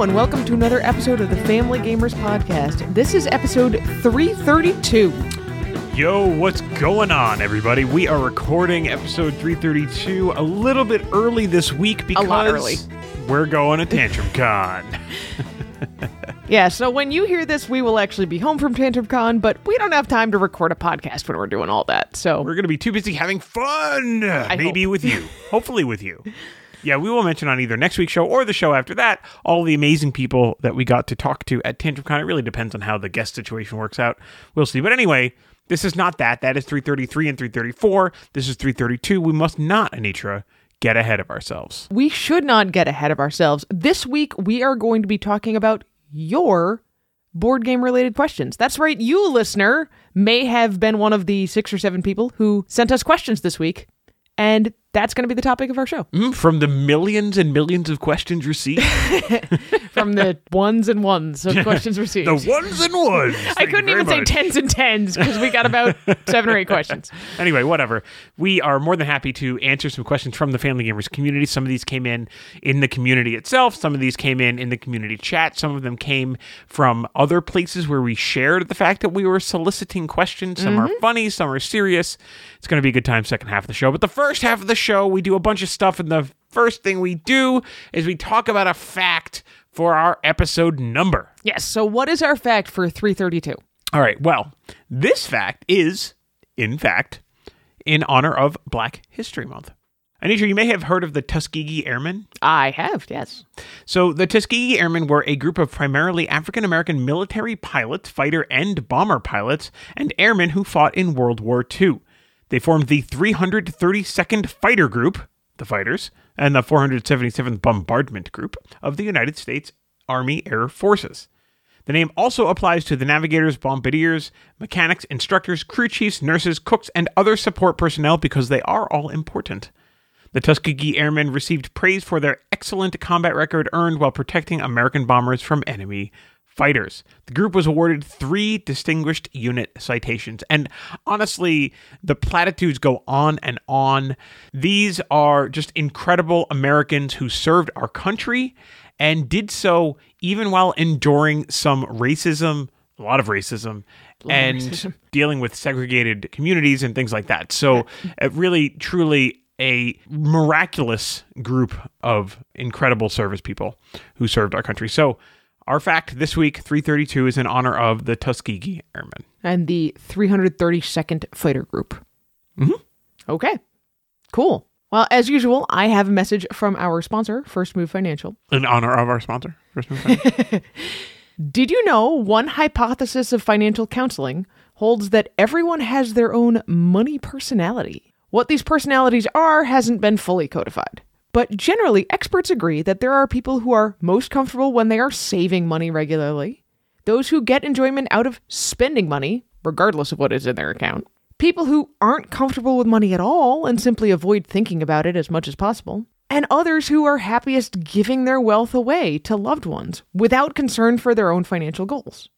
Hello, and welcome to another episode of the Family Gamers Podcast. This is episode 332. Yo, what's going on, everybody? We are recording episode 332 a little bit early this week because early. we're going to Tantrum Con. Yeah, so when you hear this, we will actually be home from Tantrum Con, but we don't have time to record a podcast when we're doing all that. So We're going to be too busy having fun. Maybe hope. with you. Hopefully with you. Yeah, we will mention on either next week's show or the show after that all the amazing people that we got to talk to at Tantrum Con. It really depends on how the guest situation works out. We'll see. But anyway, this is not that. That is 333 and 334. This is 332. We must not, Anitra, get ahead of ourselves. we should not get ahead of ourselves. This week, we are going to be talking about your board game related questions. That's right, you listener may have been one of the six or seven people who sent us questions this week, and that's going to be the topic of our show. Mm, From the millions and millions of questions received, From the ones and ones of questions received. the ones and ones. I couldn't even say tens and tens because we got about seven or eight questions. Anyway, whatever. We are more than happy to answer some questions from the Family Gamers community. Some of these came in in the community itself. Some of these came in in the community chat. Some of them came from other places where we shared the fact that we were soliciting questions. Some are funny, some are serious. It's going to be a good time second half of the show. But the first half of the show, we do a bunch of stuff. And the first thing we do is we talk about a fact for our episode number. Yes. So, what is our fact for 332? All right. Well, this fact is, in fact, in honor of Black History Month. Anitra, you may have heard of the Tuskegee Airmen. I have, yes. So, the Tuskegee Airmen were a group of primarily African American military pilots, fighter and bomber pilots, and airmen who fought in World War II. They formed the 332nd Fighter Group, the fighters, and the 477th Bombardment Group of the United States Army Air Forces. The name also applies to the navigators, bombardiers, mechanics, instructors, crew chiefs, nurses, cooks, and other support personnel because they are all important. The Tuskegee Airmen received praise for their excellent combat record earned while protecting American bombers from enemy fighters. The group was awarded three distinguished unit citations. And honestly, the platitudes go on and on. These are just incredible Americans who served our country and did so even while enduring some racism, a lot of racism, and racism. dealing with segregated communities and things like that. So, really, truly, a miraculous group of incredible service people who served our country. So, our fact this week, 332, is in honor of the Tuskegee Airmen. And the 332nd Fighter Group. Mhm. Okay. Cool. Well, as usual, I have a message from our sponsor, First Move Financial. In honor of our sponsor. First Move Financial. Did you know one hypothesis of financial counseling holds that everyone has their own money personality? What these personalities are hasn't been fully codified. But generally, experts agree that there are people who are most comfortable when they are saving money regularly, those who get enjoyment out of spending money, regardless of what is in their account, people who aren't comfortable with money at all and simply avoid thinking about it as much as possible, and others who are happiest giving their wealth away to loved ones without concern for their own financial goals.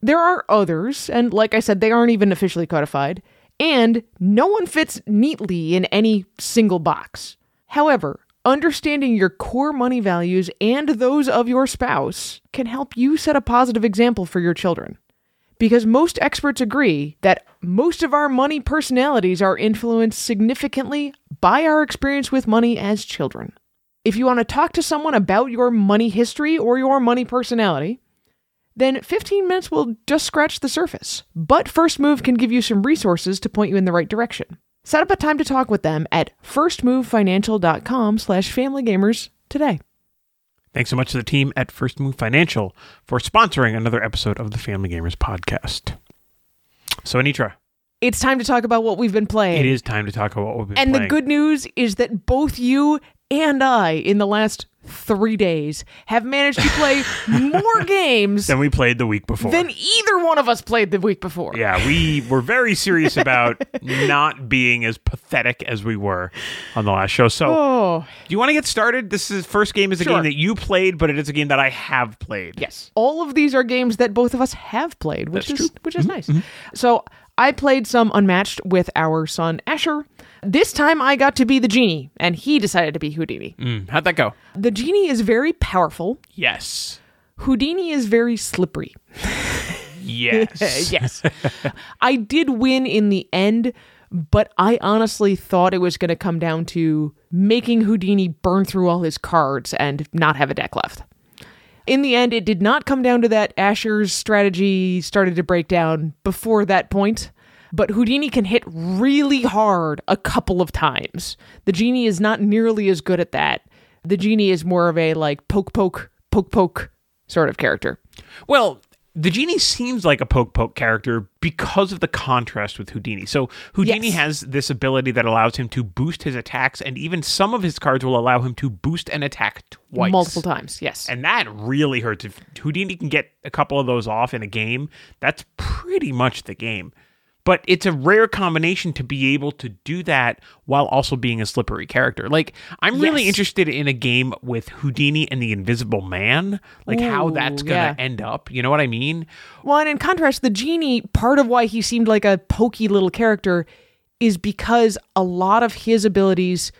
There are others, and like I said, they aren't even officially codified, and no one fits neatly in any single box. However, understanding your core money values and those of your spouse can help you set a positive example for your children. Because most experts agree that most of our money personalities are influenced significantly by our experience with money as children. If you want to talk to someone about your money history or your money personality, then 15 minutes will just scratch the surface. But First Move can give you some resources to point you in the right direction. Set up a time to talk with them at firstmovefinancial.com slash familygamers today. Thanks so much to the team at First Move Financial for sponsoring another episode of the Family Gamers podcast. So, Anitra, It's time to talk about what we've been playing. it is time to talk about what we've been And playing. And the good news is that both you and I, in the last three days have managed to play more games than we played the week before. than either one of us played the week before. yeah, we were very serious about not being as pathetic as we were on the last show. So, Oh, do you want to get started? This is first game is a Sure. game that you played, but it is a game that I have played. yes. All of these are games that both of us have played, which That's is true. which is mm-hmm. nice. Mm-hmm. So I played some Unmatched with our son Asher. This time I got to be the genie, and he decided to be Houdini. Mm, how'd that go? The genie is very powerful. Yes. Houdini is very slippery. Yes. yes. I did win in the end, but I honestly thought it was going to come down to making Houdini burn through all his cards and not have a deck left. In the end, it did not come down to that. Asher's strategy started to break down before that point, but Houdini can hit really hard a couple of times. The genie is not nearly as good at that. The genie is more of a like poke poke poke poke sort of character. Well, the genie seems like a poke poke character because of the contrast with Houdini. So Houdini Yes. has this ability that allows him to boost his attacks, and even some of his cards will allow him to boost an attack twice. Multiple times, yes. And that really hurts. If Houdini can get a couple of those off in a game, that's pretty much the game. But it's a rare combination to be able to do that while also being a slippery character. Like, I'm really Yes. interested in a game with Houdini and the Invisible Man, like how that's going to yeah. end up. You know what I mean? Well, and in contrast, the genie, part of why he seemed like a pokey little character is because a lot of his abilities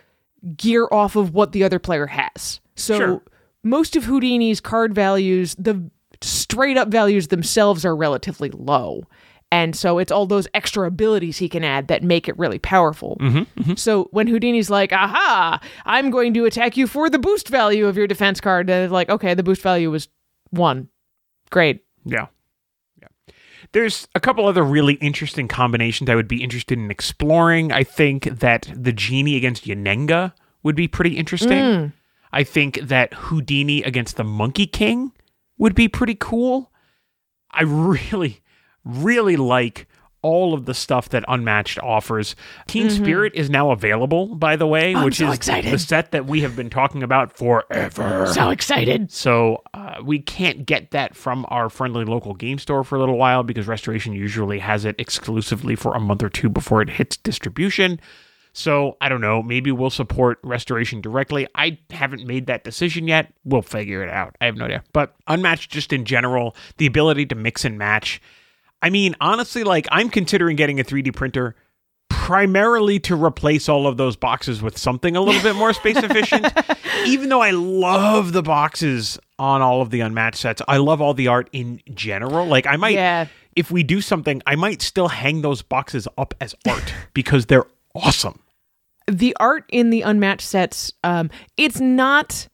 gear off of what the other player has. So Sure. most of Houdini's card values, the straight up values themselves are relatively low. And so it's all those extra abilities he can add that make it really powerful. Mm-hmm, mm-hmm. So when Houdini's like, aha, I'm going to attack you for the boost value of your defense card, then it's like, okay, the boost value was one. Great. Yeah. Yeah. There's a couple other really interesting combinations I would be interested in exploring. I think that the genie against Yennenga would be pretty interesting. Mm. I think that Houdini against the Monkey King would be pretty cool. I really, really like all of the stuff that Unmatched offers. Teen Spirit is now available, by the way, I'm which so is excited. the set that we have been talking about forever. So excited. So uh, we can't get that from our friendly local game store for a little while because Restoration usually has it exclusively for a month or two before it hits distribution. So I don't know. Maybe we'll support Restoration directly. I haven't made that decision yet. We'll figure it out. I have no idea. But Unmatched, just in general, the ability to mix and match. I mean, honestly, like I'm considering getting a 3D printer primarily to replace all of those boxes with something a little bit more space efficient. Even though I love the boxes on all of the unmatched sets, I love all the art in general. Like I might Yeah. if we do something, I might still hang those boxes up as art because they're awesome. the art in the unmatched sets um it's not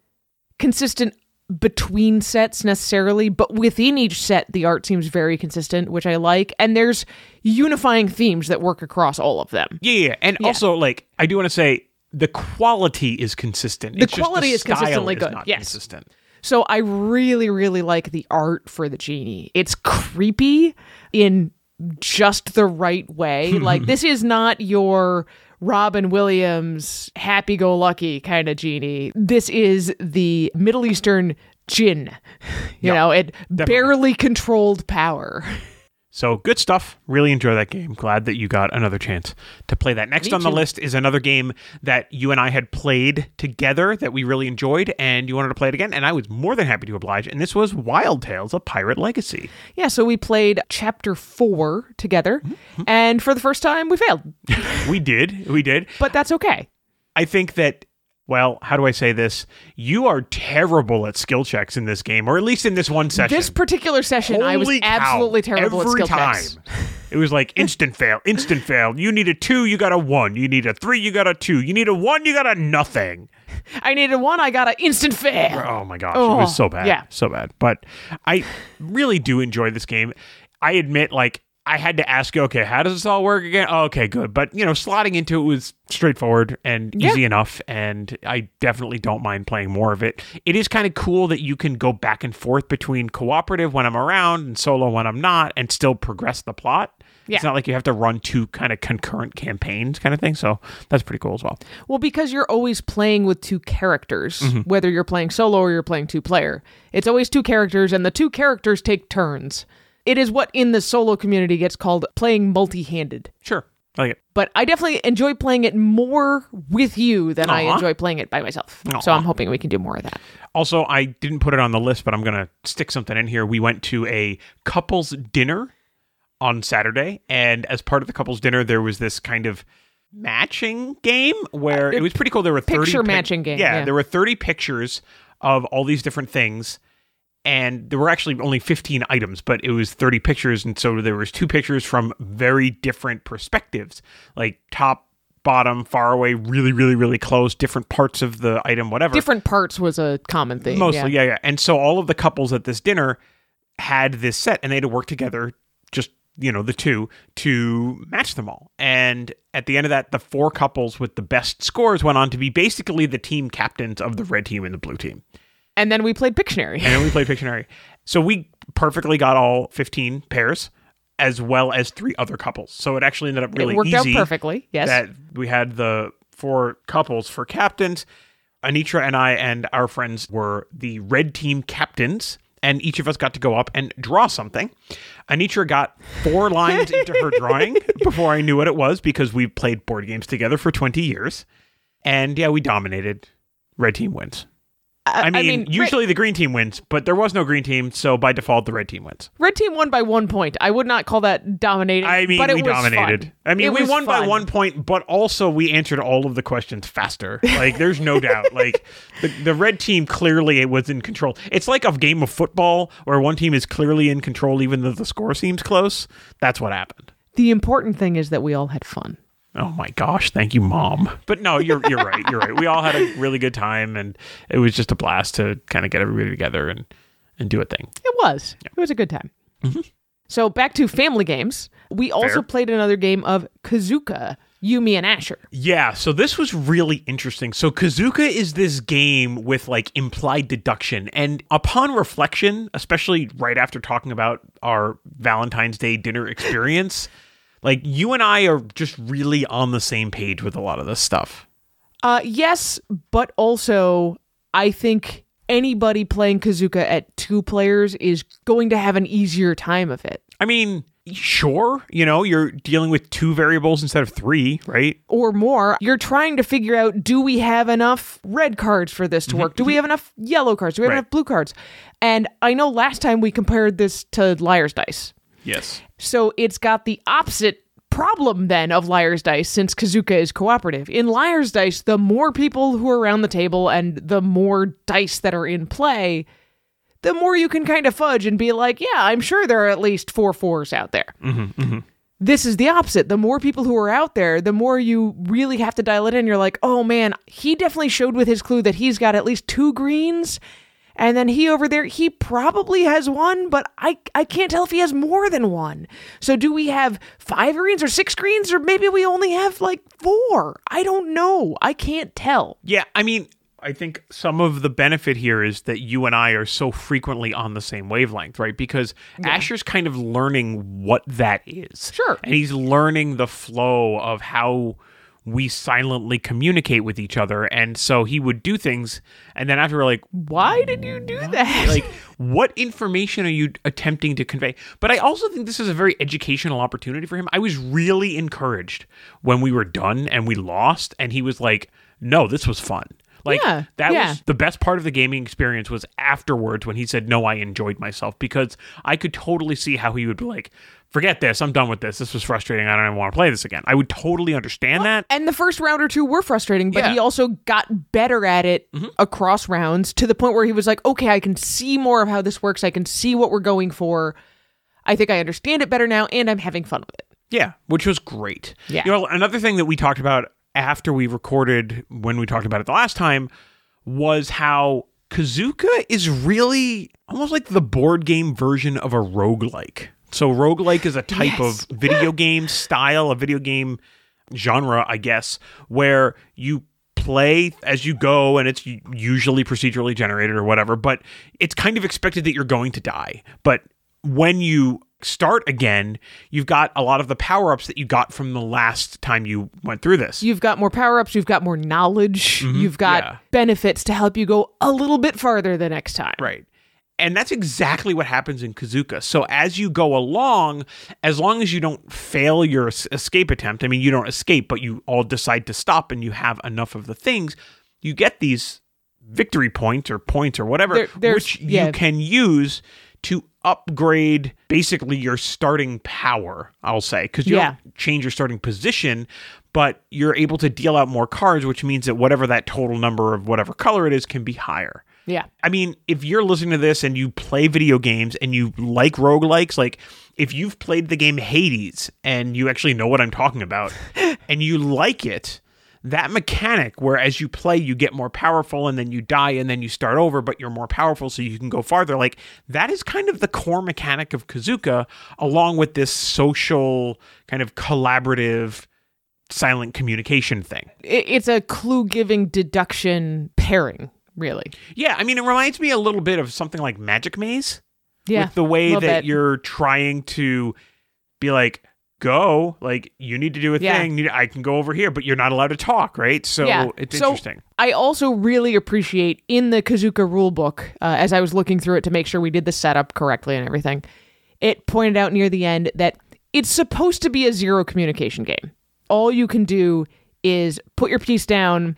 consistent between sets necessarily but within each set the art seems very consistent which i like and there's unifying themes that work across all of them Yeah, yeah. and Yeah. also like I do want to say the quality is consistent. The It's just quality is style consistently is good, Not yes. consistent. so i really really like the art for the genie it's creepy in just the right way like this is not your Robin Williams happy-go-lucky kind of genie. This is the Middle Eastern jinn. You know, it barely controlled power. So good stuff. Really enjoy that game. Glad that you got another chance to play that. Next Me on the list is another game that you and I had played together that we really enjoyed, and you wanted to play it again, and I was more than happy to oblige. And this was Wild Tales: A Pirate Legacy. Yeah, so we played chapter 4 together, mm-hmm, mm-hmm. and for the first time we failed. we did, we did. But that's okay. I think that. Well, how do I say this? You are terrible at skill checks in this game, or at least in this one session. This particular session I was cow. absolutely terrible at Every skill time. checks. It was like instant fail, instant fail. You need a two, you got a one. You need a three, you got a two. You need a one, you got a nothing. I needed one, I got an instant fail. Oh my gosh, it Oh, was so oh, bad. yeah. So bad. But I really do enjoy this game. I admit, like, I had to ask you, okay, how does this all work again? Oh, okay, good. But, you know, slotting into it was straightforward and Yeah. easy enough. And I definitely don't mind playing more of it. It is kind of cool that you can go back and forth between cooperative when I'm around and solo when I'm not and still progress the plot. Yeah. It's not like you have to run two kind of concurrent campaigns kind of thing. So that's pretty cool as well. Well, because you're always playing with two characters, Mm-hmm. whether you're playing solo or you're playing two player. It's always two characters, and the two characters take turns. It is what in the solo community gets called playing multi handed. Sure. I like it. But I definitely enjoy playing it more with you than I uh-huh. enjoy playing it by myself. So I'm hoping we can do more of that. Also, I didn't put it on the list, but I'm going to stick something in here. We went to a couple's dinner on Saturday, and as part of the couple's dinner, there was this kind of matching game where uh, it was pretty cool. There were 30 Picture pic- matching game, Yeah, yeah. there were 30 pictures of all these different things. And there were actually only 15 items, but it was 30 pictures, and so there was two pictures from very different perspectives, like top, bottom, far away, really, really, really close, different parts of the item, whatever. Different parts was a common thing. Mostly, yeah. yeah. yeah, And so all of the couples at this dinner had this set and they had to work together, just, you know, the two to match them all. And at the end of that, the four couples with the best scores went on to be basically the team captains of the red team and the blue team. And then we played Pictionary. And then we played Pictionary. So we perfectly got all 15 pairs as well as three other couples. So it actually ended up really it worked easy out perfectly. Yes. that we had the four couples for captains. Anitra and I and our friends were the red team captains, and each of us got to go up and draw something. Anitra got four lines into her drawing before I knew what it was because we played board games together for 20 years. And yeah, we dominated. Red team wins. I mean, red- usually the green team wins, but there was no green team, so by default, the red team wins. Red team won by one point. I would not call that dominating. I mean, but it we was dominated. fun. I mean, It we won by one point, but also we answered all of the questions faster. Like, there's no doubt. Like, the, the red team clearly was in control. It's like a game of football where one team is clearly in control, even though the score seems close. That's what happened. The important thing is that we all had fun. Oh my gosh, thank you, mom. But no, you're you're right. You're right. We all had a really good time, and it was just a blast to kind of get everybody together and and do a thing. It was. It was a good time. So back to family games. We also Mm-hmm. Fair. played another game of Kazuka, Yumi and Asher. Yeah, so this was really interesting. So Kazuka is this game with like implied deduction and upon reflection, especially right after talking about our Valentine's Day dinner experience, like you and I are just really on the same page with a lot of this stuff. Uh, yes, but also I think anybody playing Kazuka at two players is going to have an easier time of it. I mean, sure, you know, you're dealing with two variables instead of three, right? or more, you're trying to figure out do we have enough red cards for this to work? Do we have enough yellow cards? Do we have Right. enough blue cards? And I know last time we compared this to Liar's Dice. Yes. So it's got the opposite problem then of Liar's Dice since Kazuka is cooperative. In Liar's Dice, the more people who are around the table and the more dice that are in play, the more you can kind of fudge and be like, yeah, I'm sure there are at least four fours out there. Mm-hmm, mm-hmm. This is the opposite. The more people who are out there, the more you really have to dial it in. You're like, oh man, he definitely showed with his clue that he's got at least two greens. And then he over there, he probably has one, but I, I can't tell if he has more than one. So do we have five greens or six greens, or maybe we only have like four? I don't know. I can't tell. Yeah, I mean, I think some of the benefit here is that you and I are so frequently on the same wavelength, right? Because Asher's kind of learning what that is. Sure. And he's learning the flow of how we silently communicate with each other. And so he would do things, and then after we're like, Why did you do that? like what information are you attempting to convey? But i also think this is a very educational opportunity for him. I was really encouraged when we were done and we lost. And he was like no this was fun like Yeah, that yeah. was the best part of the gaming experience was afterwards when he said no i enjoyed myself because i could totally see how he would be like forget this i'm done with this this was frustrating i don't even want to play this again i would totally understand that And the first round or two were frustrating, but Yeah. Mm-hmm. he also got better at it across rounds to the point where he was like, okay, I can see more of how this works. I can see what we're going for. I think I understand it better now, and I'm having fun with it. Yeah, which was great. Yeah. You know, another thing that we talked about after we recorded when we talked about it the last time was how Kazuka is really almost like the board game version of a roguelike, So roguelike is a type Yes. of video game style, a video game genre, I guess, where you play as you go and it's usually procedurally generated or whatever, but it's kind of expected that you're going to die. But when you start again, you've got a lot of the power-ups that you got from the last time you went through this. You've got more power ups, you've got more knowledge, you've got Mm-hmm. yeah. benefits to help you go a little bit farther the next time. Right. And that's exactly what happens in Kazuka. So as you go along, as long as you don't fail your escape attempt, I mean, you don't escape, but you all decide to stop and you have enough of the things, you get these victory points or points or whatever, There- which yeah. you can use to upgrade basically your starting power, I'll say, because you Yeah. don't change your starting position, but you're able to deal out more cards, which means that whatever that total number of whatever color it is can be higher. Yeah. I mean, if you're listening to this and you play video games and you like roguelikes, like if you've played the game Hades and you actually know what I'm talking about and you like it, that mechanic where as you play you get more powerful and then you die and then you start over but you're more powerful so you can go farther like that is kind of the core mechanic of Kazuka along with this social kind of collaborative silent communication thing. It's a clue giving deduction pairing, really. Yeah, I mean, it reminds me a little bit of something like Magic Maze. Yeah. With the way that bit. you're trying to be like, go, like, you need to do a Yeah. thing. I can go over here, but you're not allowed to talk, right? So Yeah. it's So- interesting. I also really appreciate in the Kazuka rulebook, uh, as I was looking through it to make sure we did the setup correctly and everything, it pointed out near the end that it's supposed to be a zero communication game. All you can do is put your piece down,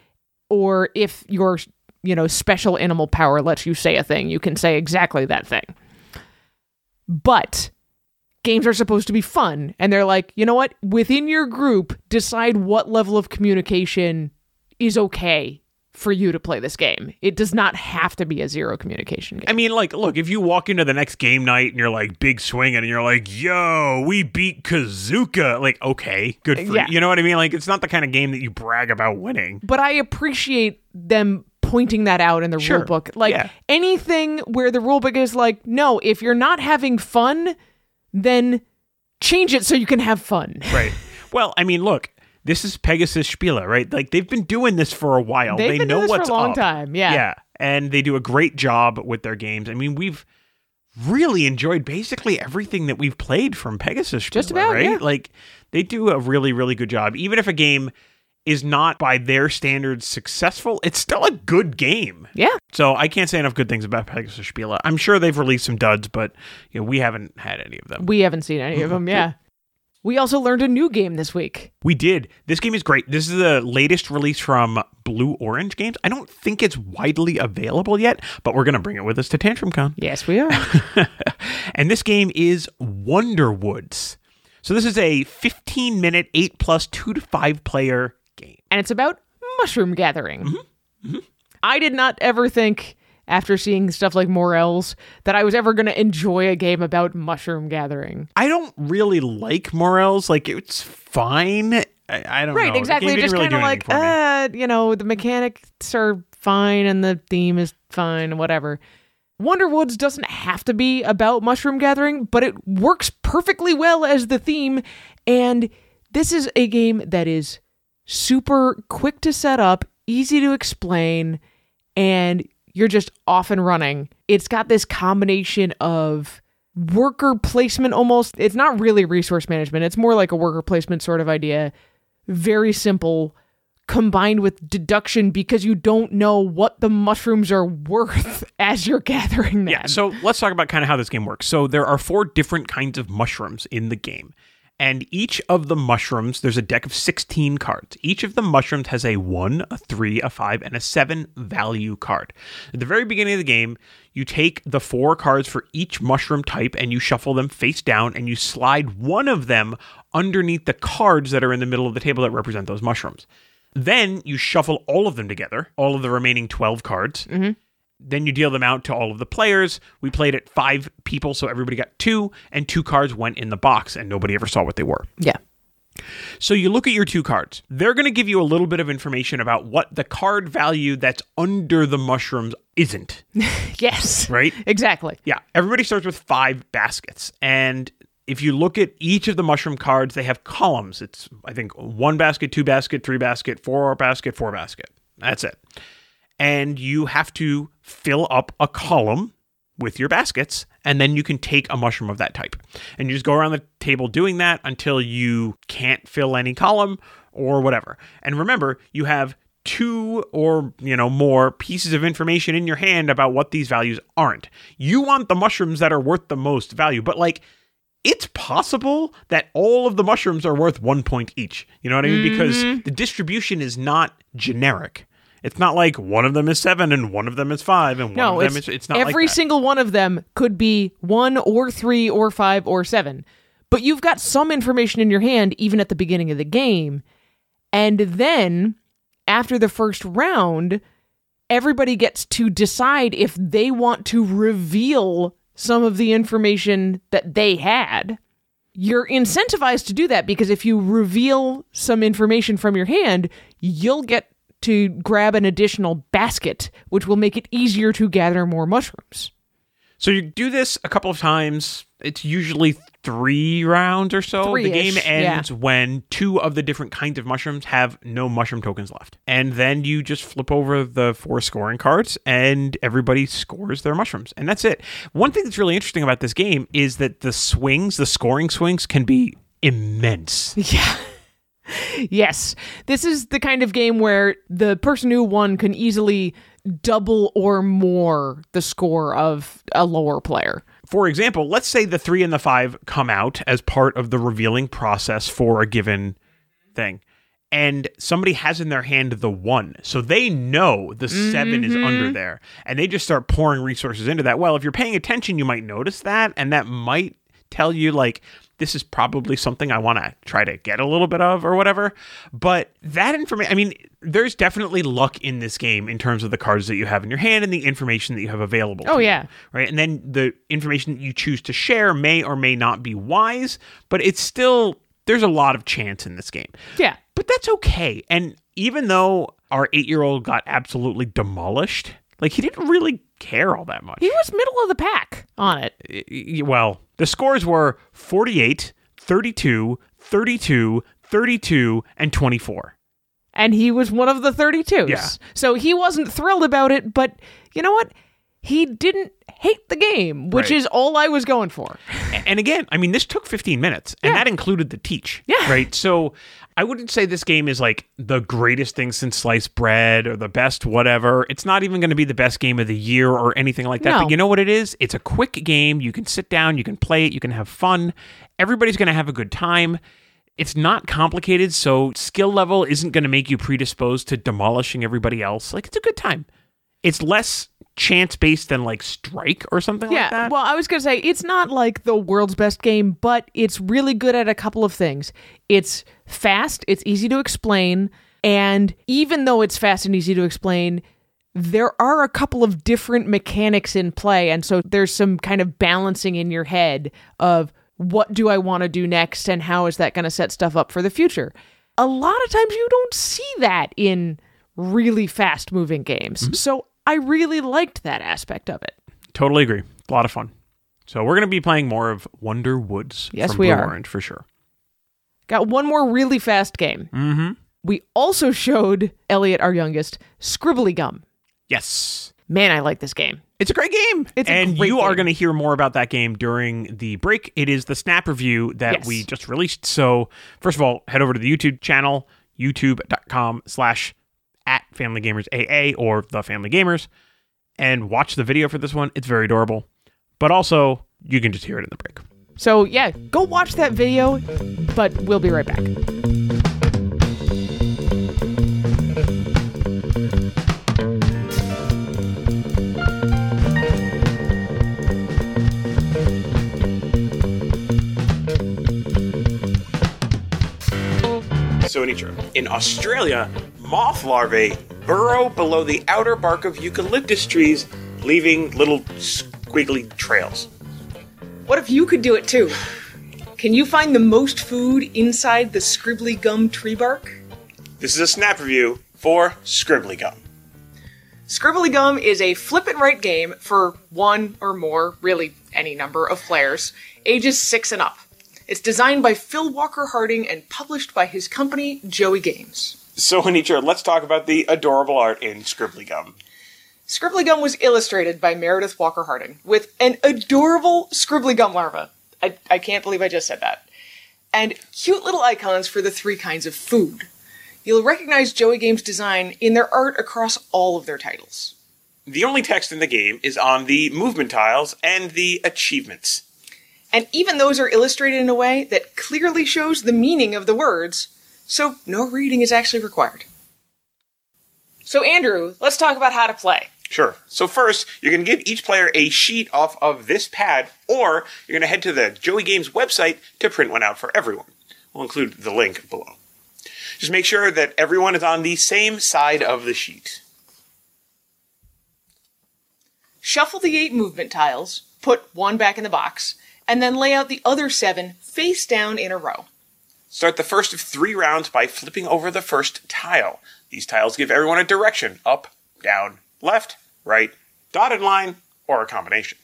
or if your you know special animal power lets you say a thing, you can say exactly that thing. But games are supposed to be fun, and they're like, you know what? Within your group, decide what level of communication is okay for you to play this game. It does not have to be a zero communication game. I mean, like, look, if you walk into the next game night and you're like big swinging and you're like, yo, we beat Kazuka, like, okay, good for Yeah. you. You know what I mean? Like, it's not the kind of game that you brag about winning. But I appreciate them pointing that out in the Sure. rulebook. Like Yeah. anything where the rulebook is like, no, if you're not having fun, then change it so you can have fun. Right. well, I mean, look, this is Pegasus Spiele, right? Like, they've been doing this for a while. They've they been know doing this for a long up. time. Yeah. Yeah, and they do a great job with their games. I mean, we've really enjoyed basically everything that we've played from Pegasus. Just about, right? yeah. Like they do a really, really good job. Even if a game is not by their standards successful, it's still a good game. Yeah. So I can't say enough good things about Pegasus Spiele. I'm sure they've released some duds, but you know, we haven't had any of them. We haven't seen any of them. Yeah. We also learned a new game this week. We did. This game is great. This is the latest release from Blue Orange Games. I don't think it's widely available yet, but we're going to bring it with us to TantrumCon. Yes, we are. and this game is Wonderwoods. So this is a 15 minute, 8 plus 2 to 5 player. And it's about mushroom gathering. Mm-hmm. I did not ever think, after seeing stuff like Morels, that I was ever going to enjoy a game about mushroom gathering. I don't really like Morels. Like, it's fine. I, I don't know. Right, The exactly. Just really kind of like, anything for me. uh, you know, the mechanics are fine and the theme is fine, whatever. Wonderwoods doesn't have to be about mushroom gathering, but it works perfectly well as the theme. And this is a game that is super quick to set up, easy to explain, and you're just off and running. It's got this combination of worker placement almost. It's not really resource management, it's more like a worker placement sort of idea. Very simple, combined with deduction because you don't know what the mushrooms are worth as you're gathering them. Yeah, so let's talk about kind of how this game works. So there are four different kinds of mushrooms in the game. And each of the mushrooms, there's a deck of 16 cards. Each of the mushrooms has a 1, a 3, a 5, and a 7 value card. At the very beginning of the game, you take the four cards for each mushroom type and you shuffle them face down and you slide one of them underneath the cards that are in the middle of the table that represent those mushrooms. Then you shuffle all of them together, all of the remaining 12 cards. Mm-hmm. Then you deal them out to all of the players. We played at five people, so everybody got two, and two cards went in the box, and nobody ever saw what they were. yeah. So you look at your two cards. They're going to give you a little bit of information about what the card value that's under the mushrooms isn't, Yes. right? Exactly. Yeah, everybody starts with five baskets, and if you look at each of the mushroom cards, they have columns. It's, I think, one basket, two basket, three basket, four basket, four basket. That's it. And you have to fill up a column with your baskets, and then you can take a mushroom of that type. And you just go around the table doing that until you can't fill any column or whatever. And remember, you have two or you know more pieces of information in your hand about what these values aren't. You want the mushrooms that are worth the most value, but like it's possible that all of the mushrooms are worth 1 point each. You know what I mean? Because mm-hmm. the distribution is not generic. It's not like one of them is 7 and one of them is 5 and one No, of them it's, is it's not every like single one of them could be one or three or five or seven. But you've got some information in your hand even at the beginning of the game. And then after the first round, everybody gets to decide if they want to reveal some of the information that they had. You're incentivized to do that because if you reveal some information from your hand, you'll get to grab an additional basket, which will make it easier to gather more mushrooms. So you do this a couple of times. It's usually three rounds or so. The game Three-ish, yeah. ends when two of the different kinds of mushrooms have no mushroom tokens left. And then you just flip over the four scoring cards and everybody scores their mushrooms. And that's it. One thing that's really interesting about this game is that the swings, the scoring swings, can be immense. Yeah. Yes. This is the kind of game where the person who won can easily double or more the score of a lower player. For example, let's say the three and the five come out as part of the revealing process for a given thing. And somebody has in their hand the one. So they know the 7 is under mm-hmm. there. And they just start pouring resources into that. Well, if you're paying attention, you might notice that. And that might tell you, like, this is probably something I want to try to get a little bit of or whatever. But that information, I mean, there's definitely luck in this game in terms of the cards that you have in your hand and the information that you have available. Oh, to you, yeah. right? And then the information that you choose to share may or may not be wise, but it's still, there's a lot of chance in this game. Yeah. But that's okay. And even though our eight year old got absolutely demolished, like he didn't really care all that much. He was middle of the pack on it. Well, the scores were 48, 32, 32, 32, and 24. And he was one of the 32s. Yeah. So he wasn't thrilled about it, but you know what? He didn't hate the game, which Right. is all I was going for. And again, I mean, this took 15 minutes, and Yeah. that included the teach. Yeah. Right. So I wouldn't say this game is like the greatest thing since sliced bread or the best whatever. It's not even going to be the best game of the year or anything like that. No. But you know what it is? It's a quick game. You can sit down, you can play it, you can have fun. Everybody's going to have a good time. It's not complicated, so skill level isn't going to make you predisposed to demolishing everybody else. Like, it's a good time. It's less chance based than like Strike or something Yeah. like that. Well, I was going to say it's not like the world's best game, but it's really good at a couple of things. It's fast, it's easy to explain, and even though it's fast and easy to explain, there are a couple of different mechanics in play, and so there's some kind of balancing in your head of what do I want to do next and how is that going to set stuff up for the future. A lot of times you don't see that in really fast moving games. Mm-hmm. So I really liked that aspect of it. Totally agree. A lot of fun. So we're going to be playing more of Wonder Woods. Yes, from we Blue are. Orange for sure. Got one more really fast game. Mm-hmm. We also showed Elliot, our youngest, Scribbly Gum. Yes, Man, I like this game. it's a great game. It's a and you are going to hear more about that game during the break. It is the snap review that Yes. we just released. So first of all, head over to the YouTube channel, youtube.com slash at Family Gamers AA or the Family Gamers, and watch the video for this one. It's very adorable. But also, you can just hear it in the break. So, yeah, go watch that video, but we'll be right back. So, Anitra, in Australia, moth larvae burrow below the outer bark of eucalyptus trees, leaving little squiggly trails. What if you could do it too? Can you find the most food inside the scribbly gum tree bark? This is a snap review for Scribbly Gum. Scribbly Gum is a flip and write game for one or more, really any number of players, ages six and up. It's designed by Phil Walker Harding and published by his company, Joey Games. So, Anitra, let's talk about the adorable art in Scribbly Gum. Scribbly Gum was illustrated by Meredith Walker Harding with an adorable Scribbly Gum larva. I, I can't believe I just said that. And cute little icons for the three kinds of food. You'll recognize Joey Games' design in their art across all of their titles. The only text in the game is on the movement tiles and the achievements. And even those are illustrated in a way that clearly shows the meaning of the words, so no reading is actually required. So, Andrew, let's talk about how to play. Sure. So first, you're going to give each player a sheet off of this pad, or you're going to head to the Joey Games website to print one out for everyone. We'll include the link below. Just make sure that everyone is on the same side of the sheet. Shuffle the eight movement tiles, put one back in the box, and then lay out the other seven face down in a row. Start the first of three rounds by flipping over the first tile. These tiles give everyone a direction up, down, left, right, dotted line, or a combination.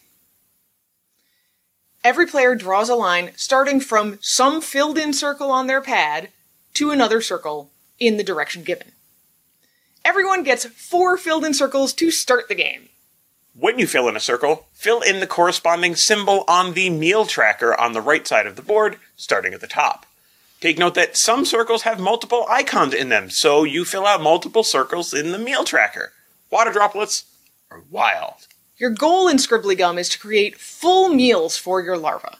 Every player draws a line starting from some filled in circle on their pad to another circle in the direction given. Everyone gets four filled in circles to start the game. When you fill in a circle, fill in the corresponding symbol on the meal tracker on the right side of the board, starting at the top. Take note that some circles have multiple icons in them, so you fill out multiple circles in the meal tracker. Water droplets are wild. Your goal in Scribbly Gum is to create full meals for your larva.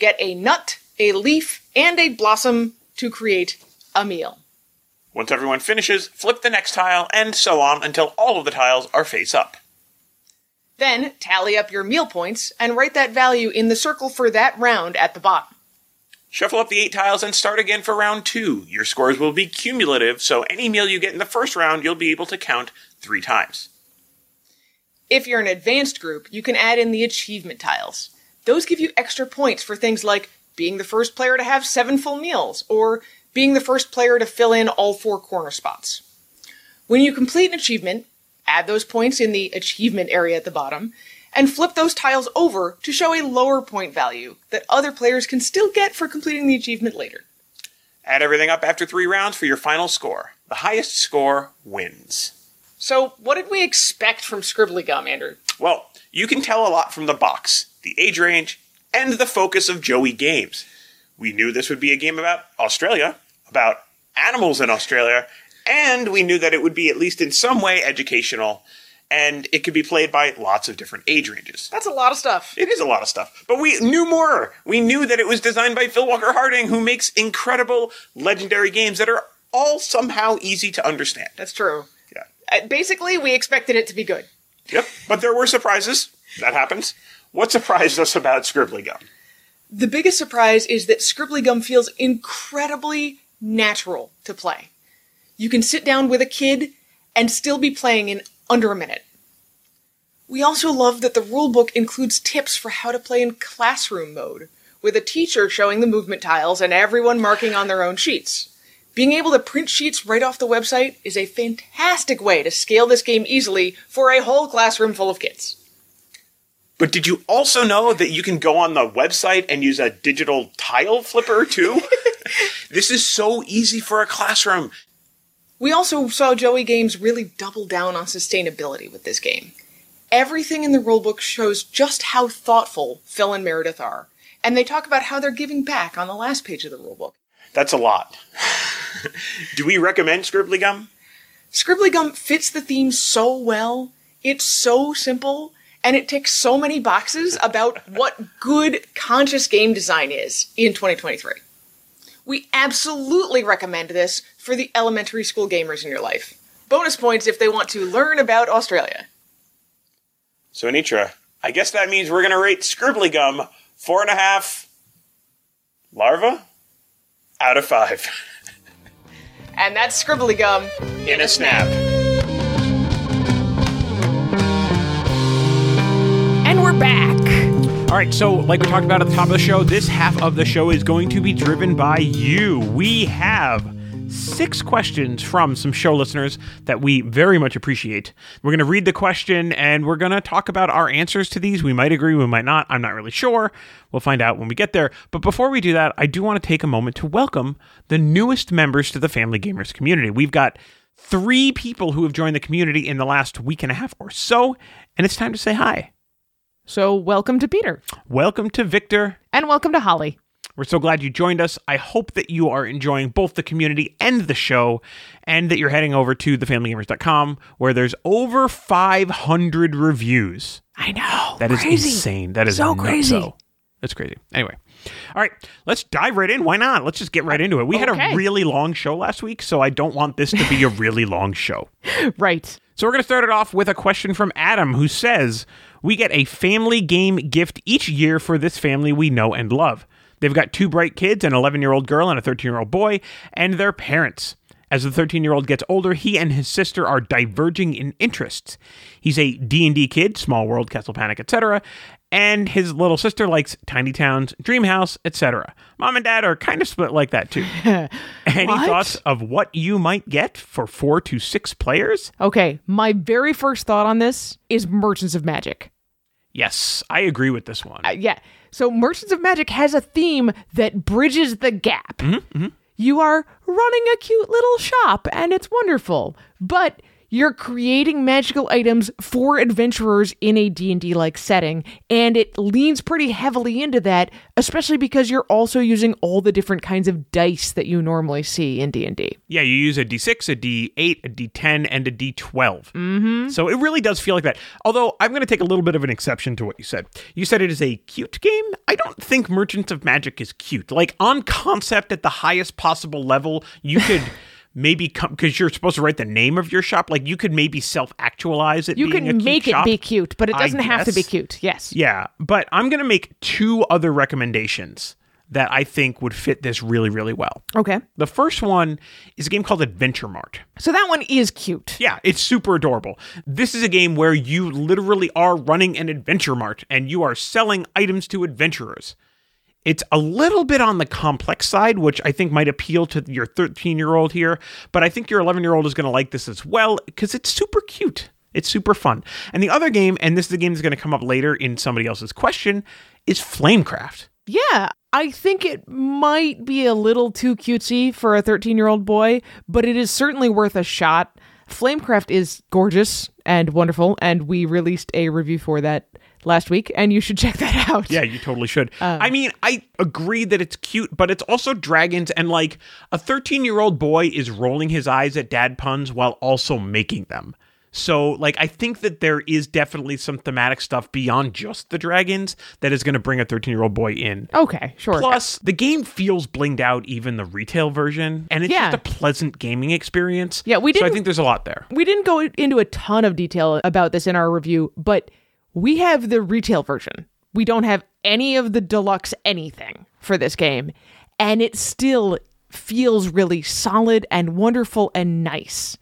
Get a nut, a leaf, and a blossom to create a meal. Once everyone finishes, flip the next tile, and so on until all of the tiles are face up. Then tally up your meal points and write that value in the circle for that round at the bottom. Shuffle up the eight tiles and start again for round two. Your scores will be cumulative, so any meal you get in the first round, you'll be able to count three times. If you're an advanced group, you can add in the achievement tiles. Those give you extra points for things like being the first player to have seven full meals, or being the first player to fill in all four corner spots. When you complete an achievement, add those points in the achievement area at the bottom, and flip those tiles over to show a lower point value that other players can still get for completing the achievement later. Add everything up after three rounds for your final score. The highest score wins. So, what did we expect from Scribbly Gum, Andrew? Well, you can tell a lot from the box, the age range, and the focus of Joey Games. We knew this would be a game about Australia, about animals in Australia, and we knew that it would be at least in some way educational, and it could be played by lots of different age ranges. That's a lot of stuff. It is a lot of stuff. But we knew more. We knew that it was designed by Phil Walker Harding, who makes incredible, legendary games that are all somehow easy to understand. That's true. Yeah. Uh, basically, we expected it to be good. Yep. But there were surprises. That happens. What surprised us about Scribbly Gum? The biggest surprise is that Scribbly Gum feels incredibly natural to play. You can sit down with a kid and still be playing in under a minute. We also love that the rulebook includes tips for how to play in classroom mode, with a teacher showing the movement tiles and everyone marking on their own sheets. Being able to print sheets right off the website is a fantastic way to scale this game easily for a whole classroom full of kids. But did you also know that you can go on the website and use a digital tile flipper too? this is so easy for a classroom. We also saw Joey Games really double down on sustainability with this game. Everything in the rulebook shows just how thoughtful Phil and Meredith are, and they talk about how they're giving back on the last page of the rulebook. That's a lot. Do we recommend Scribbly Gum? Scribbly Gum fits the theme so well. It's so simple, and it ticks so many boxes about what good conscious game design is in 2023. We absolutely recommend this for the elementary school gamers in your life. Bonus points if they want to learn about Australia. So, Anitra, I guess that means we're going to rate Scribbly Gum four and a half larva out of five. And that's Scribbly Gum In a snap. And we're back. All right, so like we talked about at the top of the show, this half of the show is going to be driven by you. We have six questions from some show listeners that we very much appreciate. We're going to read the question and we're going to talk about our answers to these. We might agree, we might not. I'm not really sure. We'll find out when we get there. But before we do that, I do want to take a moment to welcome the newest members to the Family Gamers community. We've got three people who have joined the community in the last week and a half or so, and it's time to say hi. So, welcome to Peter. Welcome to Victor. And welcome to Holly. We're so glad you joined us. I hope that you are enjoying both the community and the show, and that you're heading over to thefamilygamers.com where there's over 500 reviews. I know. That is crazy. insane. That is So nutso. crazy. That's crazy. Anyway, all right, let's dive right in. Why not? Let's just get right into it. We had a really long show last week, so I don't want this to be a really long show. Right. So we're going to start it off with a question from Adam who says, We get a family game gift each year for this family we know and love. They've got two bright kids, an 11 year old girl and a 13 year old boy, and their parents. As the 13 year old gets older, he and his sister are diverging in interests. He's a D&D kid, Small World, Castle Panic, etc., and his little sister likes Tiny Towns, dream house, etc. Mom and dad are kind of split like that too. Any What? thoughts of what you might get for 4 to 6 players? Okay. My very first thought on this is Merchants of Magic. Yes, I agree with this one. Uh, yeah. So Merchants of Magic has a theme that bridges the gap. You are running a cute little shop and it's wonderful, but you're creating magical items for adventurers in a D&D like setting and it leans pretty heavily into that, especially because you're also using all the different kinds of dice that you normally see in D&D. yeah, you use a D6, a D8, a D10, and a D12. Mm-hmm. So it really does feel like that. Although I'm going to take a little bit of an exception to what you said. You said it is a cute game. I don't think Merchants of Magic is cute. Like on concept at the highest possible level, you could. Maybe come because you're supposed to write the name of your shop. Like you could maybe self-actualize it. You being a can make shop. it be cute, but it doesn't have to be cute. Yes. Yeah, but I'm to make two other recommendations that I think would fit this really, really well. Okay. The first one is a game called Adventure Mart. So that one is cute. Yeah, it's super adorable. This is a game where you literally are running an adventure mart and you are selling items to adventurers. It's a little bit on the complex side, which I think might appeal to your 13 year old here, but I think your 11 year old is going to like this as well because it's super cute. It's super fun. And the other game, and this is the game that's going to come up later in somebody else's question, is Flamecraft. Yeah, I think it might be a little too cutesy for a 13 year old boy, but it is certainly worth a shot. Flamecraft is gorgeous and wonderful, and we released a review for that last week, and you should check that out. Yeah, you totally should. I um, mean, I agree that it's cute, but it's also dragons, and like a 13 year old boy is rolling his eyes at dad puns while also making them. So, like, I think that there is definitely some thematic stuff beyond just the dragons that is going to bring a 13 year old boy in. Okay, sure. Plus, the game feels blinged out, even the retail version, and it's Yeah. just a pleasant gaming experience. Yeah, we So I think there's a lot there. we didn't go into a ton of detail about this in our review, but we have the retail version. We don't have any of the deluxe anything for this game, and it still feels really solid and wonderful and nice.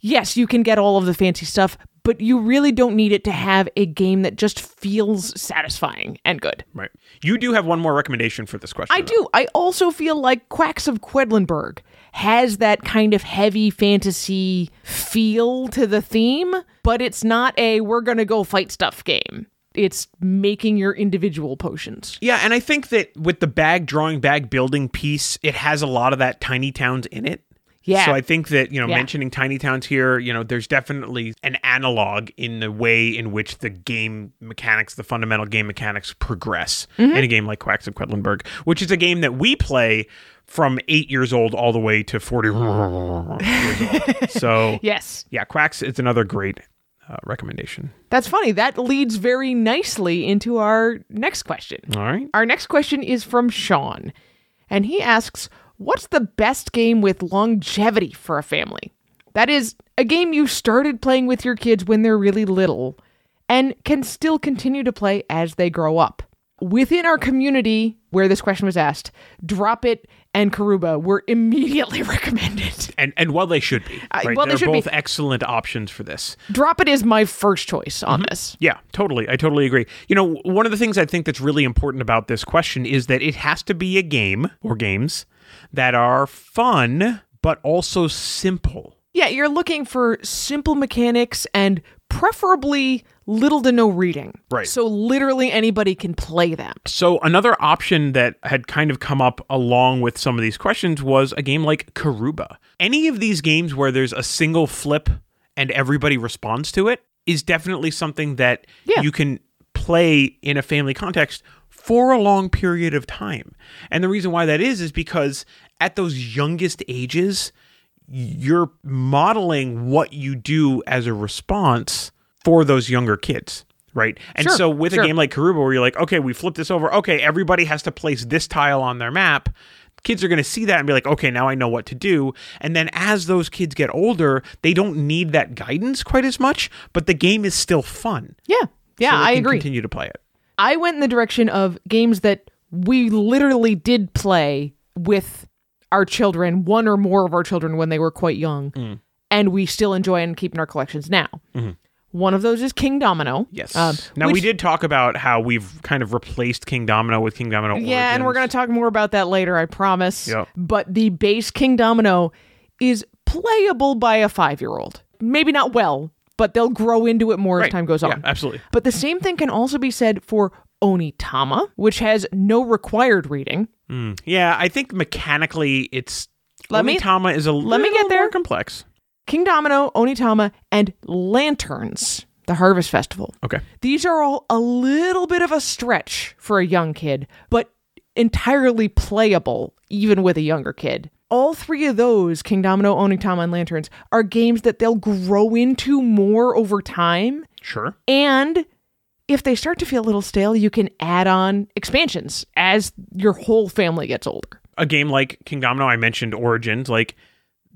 Yes, you can get all of the fancy stuff, but you really don't need it to have a game that just feels satisfying and good. Right. You do have one more recommendation for this question. I do. I also feel like Quacks of Quedlinburg has that kind of heavy fantasy feel to the theme, but it's not a we're going to go fight stuff game. It's making your individual potions. Yeah, and I think that with the bag drawing, bag building piece, it has a lot of that tiny towns in it. Yeah. So I think that, you know, Yeah. mentioning tiny towns here, you know, there's definitely an analog in the way in which the game mechanics, the fundamental game mechanics progress Mm-hmm. in a game like Quacks of Quedlinburg, which is a game that we play from eight years old all the way to 40 years old. So, Yes. yeah, Quacks is another great uh, recommendation. That's funny. That leads very nicely into our next question. All right. Our next question is from Sean, and he asks, What's the best game with longevity for a family? That is, a game you started playing with your kids when they're really little and can still continue to play as they grow up. Within our community where this question was asked, Drop It and Karuba were immediately recommended. And and well, they should be. Right? Uh, well, they They're should be. both excellent options for this. Drop It is my first choice on this. Yeah, totally. I totally agree. You know, one of the things I think that's really important about this question is that it has to be a game or games that are fun but also simple. Yeah, you're looking for simple mechanics and preferably little to no reading. Right. So literally anybody can play them. So another option that had kind of come up along with some of these questions was a game like Karuba. Any of these games where there's a single flip and everybody responds to it is definitely something that Yeah. you can play in a family context for a long period of time. And the reason why that is is because at those youngest ages, you're modeling what you do as a response for those younger kids, right? And Sure, so with sure. a game like Karuba where you're like, okay, we flip this over, okay, everybody has to place this tile on their map. Kids are going to see that and be like, okay, now I know what to do. And then as those kids get older, they don't need that guidance quite as much, but the game is still fun. Yeah. Yeah, So I agree. Continue to play it. I went in the direction of games that we literally did play with our children, one or more of our children when they were quite young, Mm. and we still enjoy and keep in our collections now. One of those is King Domino. Yes. Um, now we did talk about how we've kind of replaced King Domino with King Domino. Yeah, and we're going to talk more about that later, I promise. Yep. But the base King Domino is playable by a five year old. Maybe not well, but they'll grow into it more as time goes on. Yeah, absolutely. But the same thing can also be said for Onitama, which has no required reading. Yeah, I think mechanically it's Let me- Onitama is a let me little get there. more complex. King Domino, Onitama, and Lanterns, the Harvest Festival. Okay. These are all a little bit of a stretch for a young kid, but entirely playable even with a younger kid. All three of those, King Domino, Onitama, and Lanterns, are games that they'll grow into more over time. Sure. And if they start to feel a little stale, you can add on expansions as your whole family gets older. A game like King Domino, I mentioned Origins, like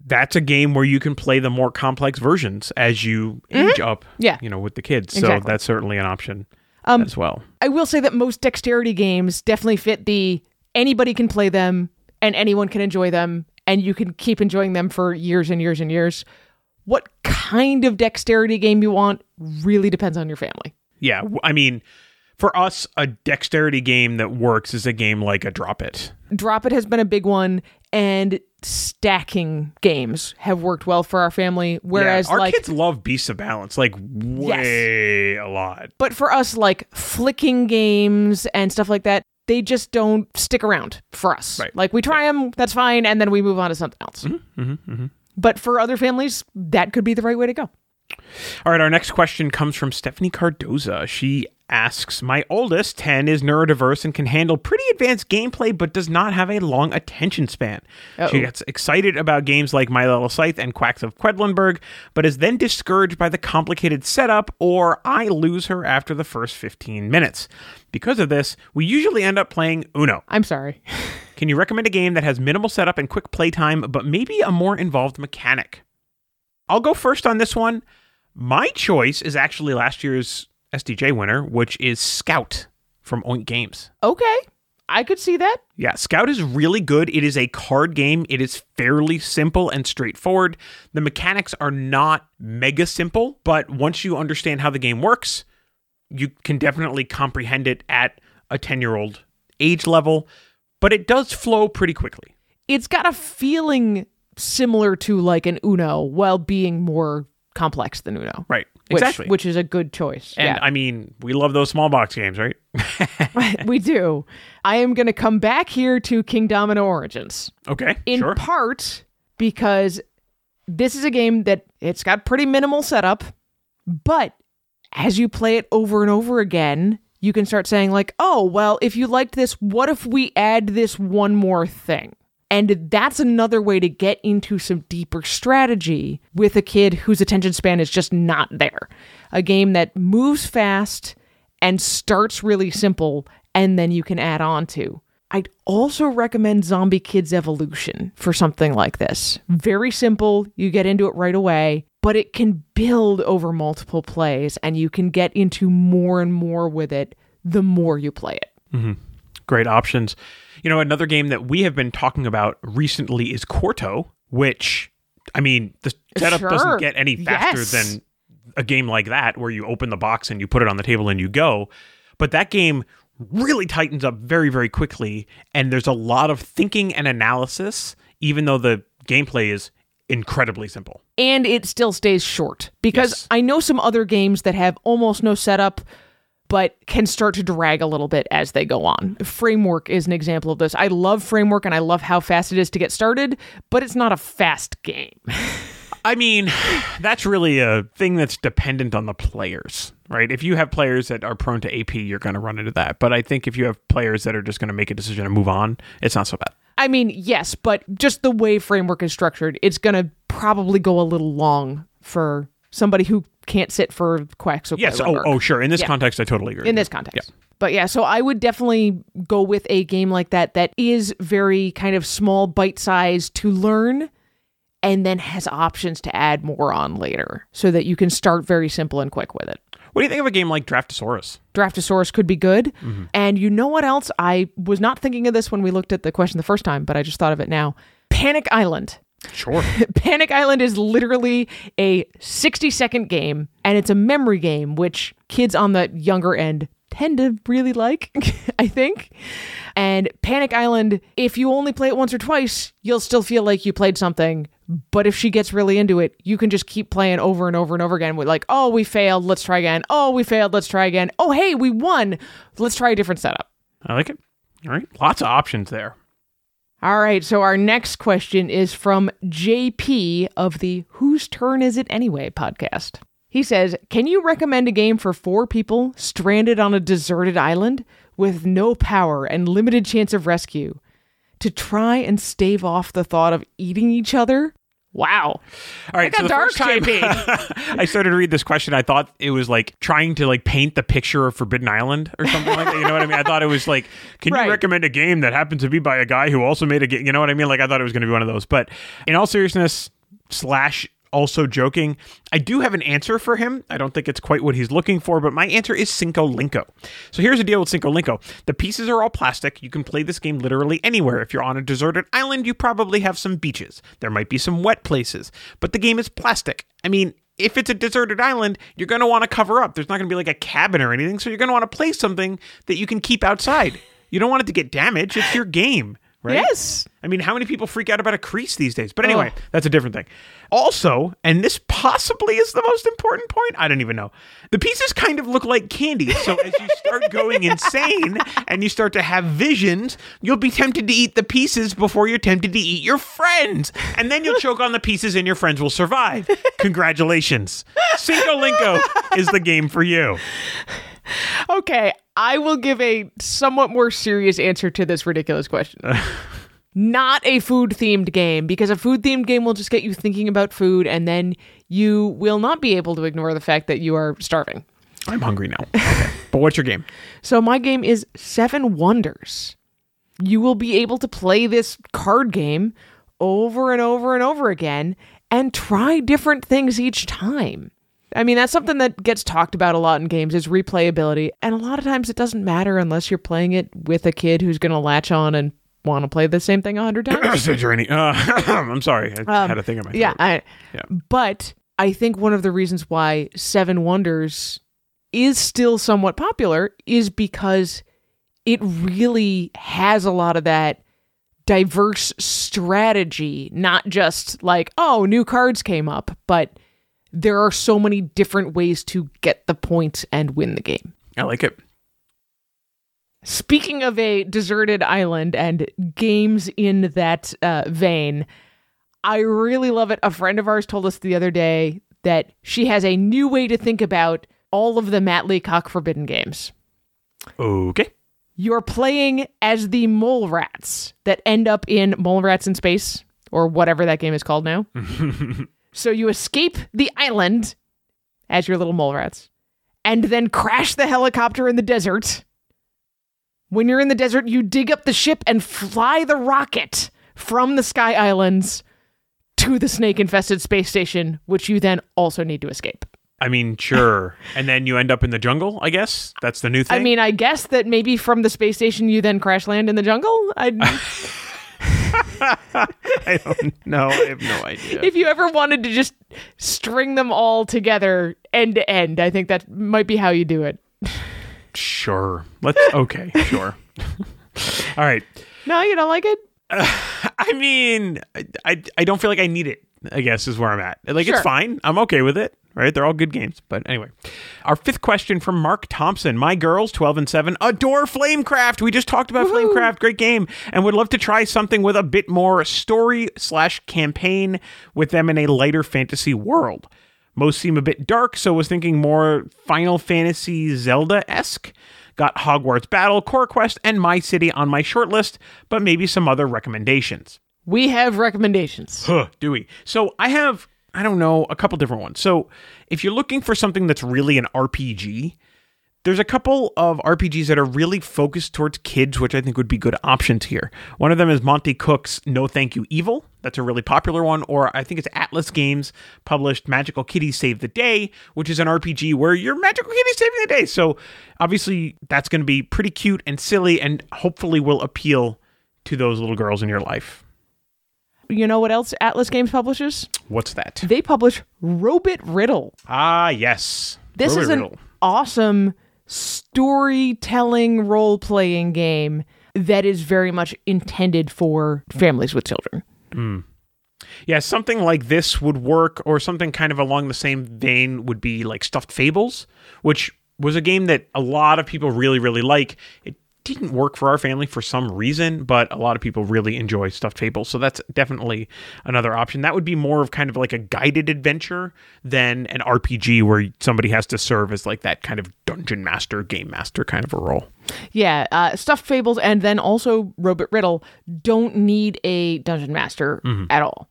that's a game where you can play the more complex versions as you age up. Mm-hmm. Yeah. You know, with the kids. Exactly. So that's certainly an option Um, as well. I will say that most dexterity games definitely fit the anybody can play them and anyone can enjoy them and you can keep enjoying them for years and years and years. What kind of dexterity game you want really depends on your family. Yeah. I mean, for us, a dexterity game that works is a game like a Drop It. Drop It has been a big one and stacking games have worked well for our family whereas yeah, our like kids love Beasts of Balance, like way a lot. but for us like flicking games and stuff like that they just don't stick around for us Right. like we try them that's fine and then we move on to something else Mm-hmm, but for other families that could be the right way to go All right, our next question comes from Stephanie Cardoza. She asks My oldest, 10, is neurodiverse and can handle pretty advanced gameplay, but does not have a long attention span. Uh-oh. She gets excited about games like My Little Scythe and Quacks of Quedlinburg, but is then discouraged by the complicated setup, or I lose her after the first 15 minutes. Because of this, we usually end up playing Uno. i'm sorry Can you recommend a game that has minimal setup and quick playtime, but maybe a more involved mechanic? I'll go first on this one. My choice is actually last year's SDJ winner, which is Scout from Oink Games. okay i could see that Yeah, Scout is really good. It is a card game. It is fairly simple and straightforward. The mechanics are not mega simple, but once you understand how the game works, you can definitely comprehend it at a 10 year old age level, but it does flow pretty quickly. it's got a feeling similar to like an uno while being more complex than uno Right. Which, exactly. which is a good choice and I mean, we love those small box games, right? we do i am going to come back here to king domino origins okay. in sure. part because this is a game that it's got pretty minimal setup, but as you play it over and over again, you can start saying like, "Oh, well, if you liked this, what if we add this one more thing?" And that's another way to get into some deeper strategy with a kid whose attention span is just not there. A game that moves fast and starts really simple and then you can add on to. I'd also recommend Zombie Kids Evolution for something like this. Very simple, you get into it right away, but it can build over multiple plays and you can get into more and more with it the more you play it. Mm-hmm. Great options. You know, another game that we have been talking about recently is Quarto, which, I mean, the setup Sure. doesn't get any faster Yes. than a game like that where you open the box and you put it on the table and you go. But that game really tightens up very, very quickly. And there's a lot of thinking and analysis, even though the gameplay is incredibly simple. and it still stays short because Yes. I know some other games that have almost no setup but can start to drag a little bit as they go on. Framework is an example of this. I love Framework and I love how fast it is to get started, but it's not a fast game. I mean, that's really a thing that's dependent on the players, right? If you have players that are prone to AP, you're going to run into that. But I think if you have players that are just going to make a decision and move on, it's not so bad. I mean, yes, but just the way Framework is structured, it's going to probably go a little long for somebody who can't sit for quacks. Yes. Oh, oh, sure. In this Yeah. context, I totally agree. in this context. Yeah. But yeah, so I would definitely go with a game like that that is very kind of small bite size to learn and then has options to add more on later so that you can start very simple and quick with it. What do you think of a game like Draftosaurus? Draftosaurus could be good. Mm-hmm. And you know what else? I was not thinking of this when we looked at the question the first time, but I just thought of it now. Panic Island. Sure. Panic Island is literally a 60 second game, and it's a memory game, which kids on the younger end tend to really like, I think. And Panic Island, if you only play it once or twice, you'll still feel like you played something. But if she gets really into it, you can just keep playing over and over and over again with, like, oh, we failed, let's try again. Oh, we failed, let's try again. Oh, hey, we won, let's try a different setup. I like it. All right. Lots of options there. All right, so our next question is from JP of the Whose Turn Is It Anyway podcast. He says, Can you recommend a game for four people stranded on a deserted island with no power and limited chance of rescue to try and stave off the thought of eating each other? Wow. All right. so the dark, first time I started to read this question, I thought it was like trying to like paint the picture of Forbidden Island or something like that. You know what I mean? I thought it was like, can Right. you recommend a game that happens to be by a guy who also made a game? You know what I mean? Like I thought it was going to be one of those. But in all seriousness, slash also joking, I do have an answer for him. I don't think it's quite what he's looking for, but my answer is Cinco Linko. So here's the deal with Cinco Linko. The pieces are all plastic. You can play this game literally anywhere. If you're on a deserted island, you probably have some beaches. There might be some wet places, but the game is plastic. I mean, if it's a deserted island, you're going to want to cover up. There's not going to be like a cabin or anything, so you're going to want to play something that you can keep outside. You don't want it to get damaged. It's your game, right? Yes. I mean, how many people freak out about a crease these days? But anyway, Oh. that's a different thing. Also, and this possibly is the most important point, I don't even know. The pieces kind of look like candy. So as you start going insane and you start to have visions, you'll be tempted to eat the pieces before you're tempted to eat your friends. And then you'll choke on the pieces and your friends will survive. Congratulations. Cinco Linko is the game for you. Okay, I will give a somewhat more serious answer to this ridiculous question. Not a food themed game, because a food themed game will just get you thinking about food, and then you will not be able to ignore the fact that you are starving. I'm hungry now. Okay. But what's your game? So, my game is Seven Wonders. You will be able to play this card game over and over and over again and try different things each time. I mean, that's something that gets talked about a lot in games is replayability. And a lot of times it doesn't matter unless you're playing it with a kid who's going to latch on and want to play the same thing a hundred times. Uh, I'm sorry. I had a thing in my throat. yeah, I, Yeah. But I think one of the reasons why Seven Wonders is still somewhat popular is because it really has a lot of that diverse strategy, not just like, oh, new cards came up, but there are so many different ways to get the points and win the game. I like it. Speaking of a deserted island and games in that uh, vein, I really love it. A friend of ours told us the other day that she has a new way to think about all of the Matt Leacock Forbidden games. Okay. You're playing as the mole rats that end up in Mole Rats in Space, or whatever that game is called now. so you escape the island as your little mole rats, and then crash the helicopter in the desert. When you're in the desert, you dig up the ship and fly the rocket from the Sky Islands to the snake infested space station, which you then also need to escape. I mean, sure. and then you end up in the jungle, I guess. That's the new thing. I mean, I guess that maybe from the space station you then crash land in the jungle. I, I don't know. I have no idea. if you ever wanted to just string them all together end to end, I think that might be how you do it. sure. Let's. Okay, sure. All right. No, you don't like it? I I mean, I, I, I don't feel like I need it. I guess is where I'm at. Like Sure. it's fine. I'm okay with it. Right? They're all good games. But anyway, our fifth question from Mark Thompson. My girls, 12 and 7, adore Flamecraft. We just talked about Flamecraft. Great game. And would love to try something with a bit more story slash campaign with them in a lighter fantasy world. Most seem a bit dark, so was thinking more Final Fantasy Zelda esque. Got Hogwarts Battle, Cora Quest, and My City on my shortlist, but maybe some other recommendations. We have recommendations. Huh, do we? So I have, I don't know, a couple different ones. So if you're looking for something that's really an RPG, there's a couple of RPGs that are really focused towards kids, which I think would be good options here. One of them is Monte Cook's No Thank You Evil. That's a really popular one. Or I think it's Atlas Games published Magical Kitty Save the Day, which is an RPG where you're Magical Kitty saving the day. So obviously that's going to be pretty cute and silly and hopefully will appeal to those little girls in your life. You know what else Atlas Games publishes? What's that? They publish Robit Riddle. Ah, yes. This Robit is an Riddle. awesome storytelling role playing game that is very much intended for families with children. Yeah, something like this would work, or something kind of along the same vein would be like Stuffed Fables, which was a game that a lot of people really, really like. It didn't work for our family for some reason, but a lot of people really enjoy Stuffed Fables. So that's definitely another option. That would be more of kind of like a guided adventure than an RPG where somebody has to serve as like that kind of dungeon master, game master kind of a role. Yeah, uh, Stuffed Fables and then also Robit Riddle don't need a dungeon master at all.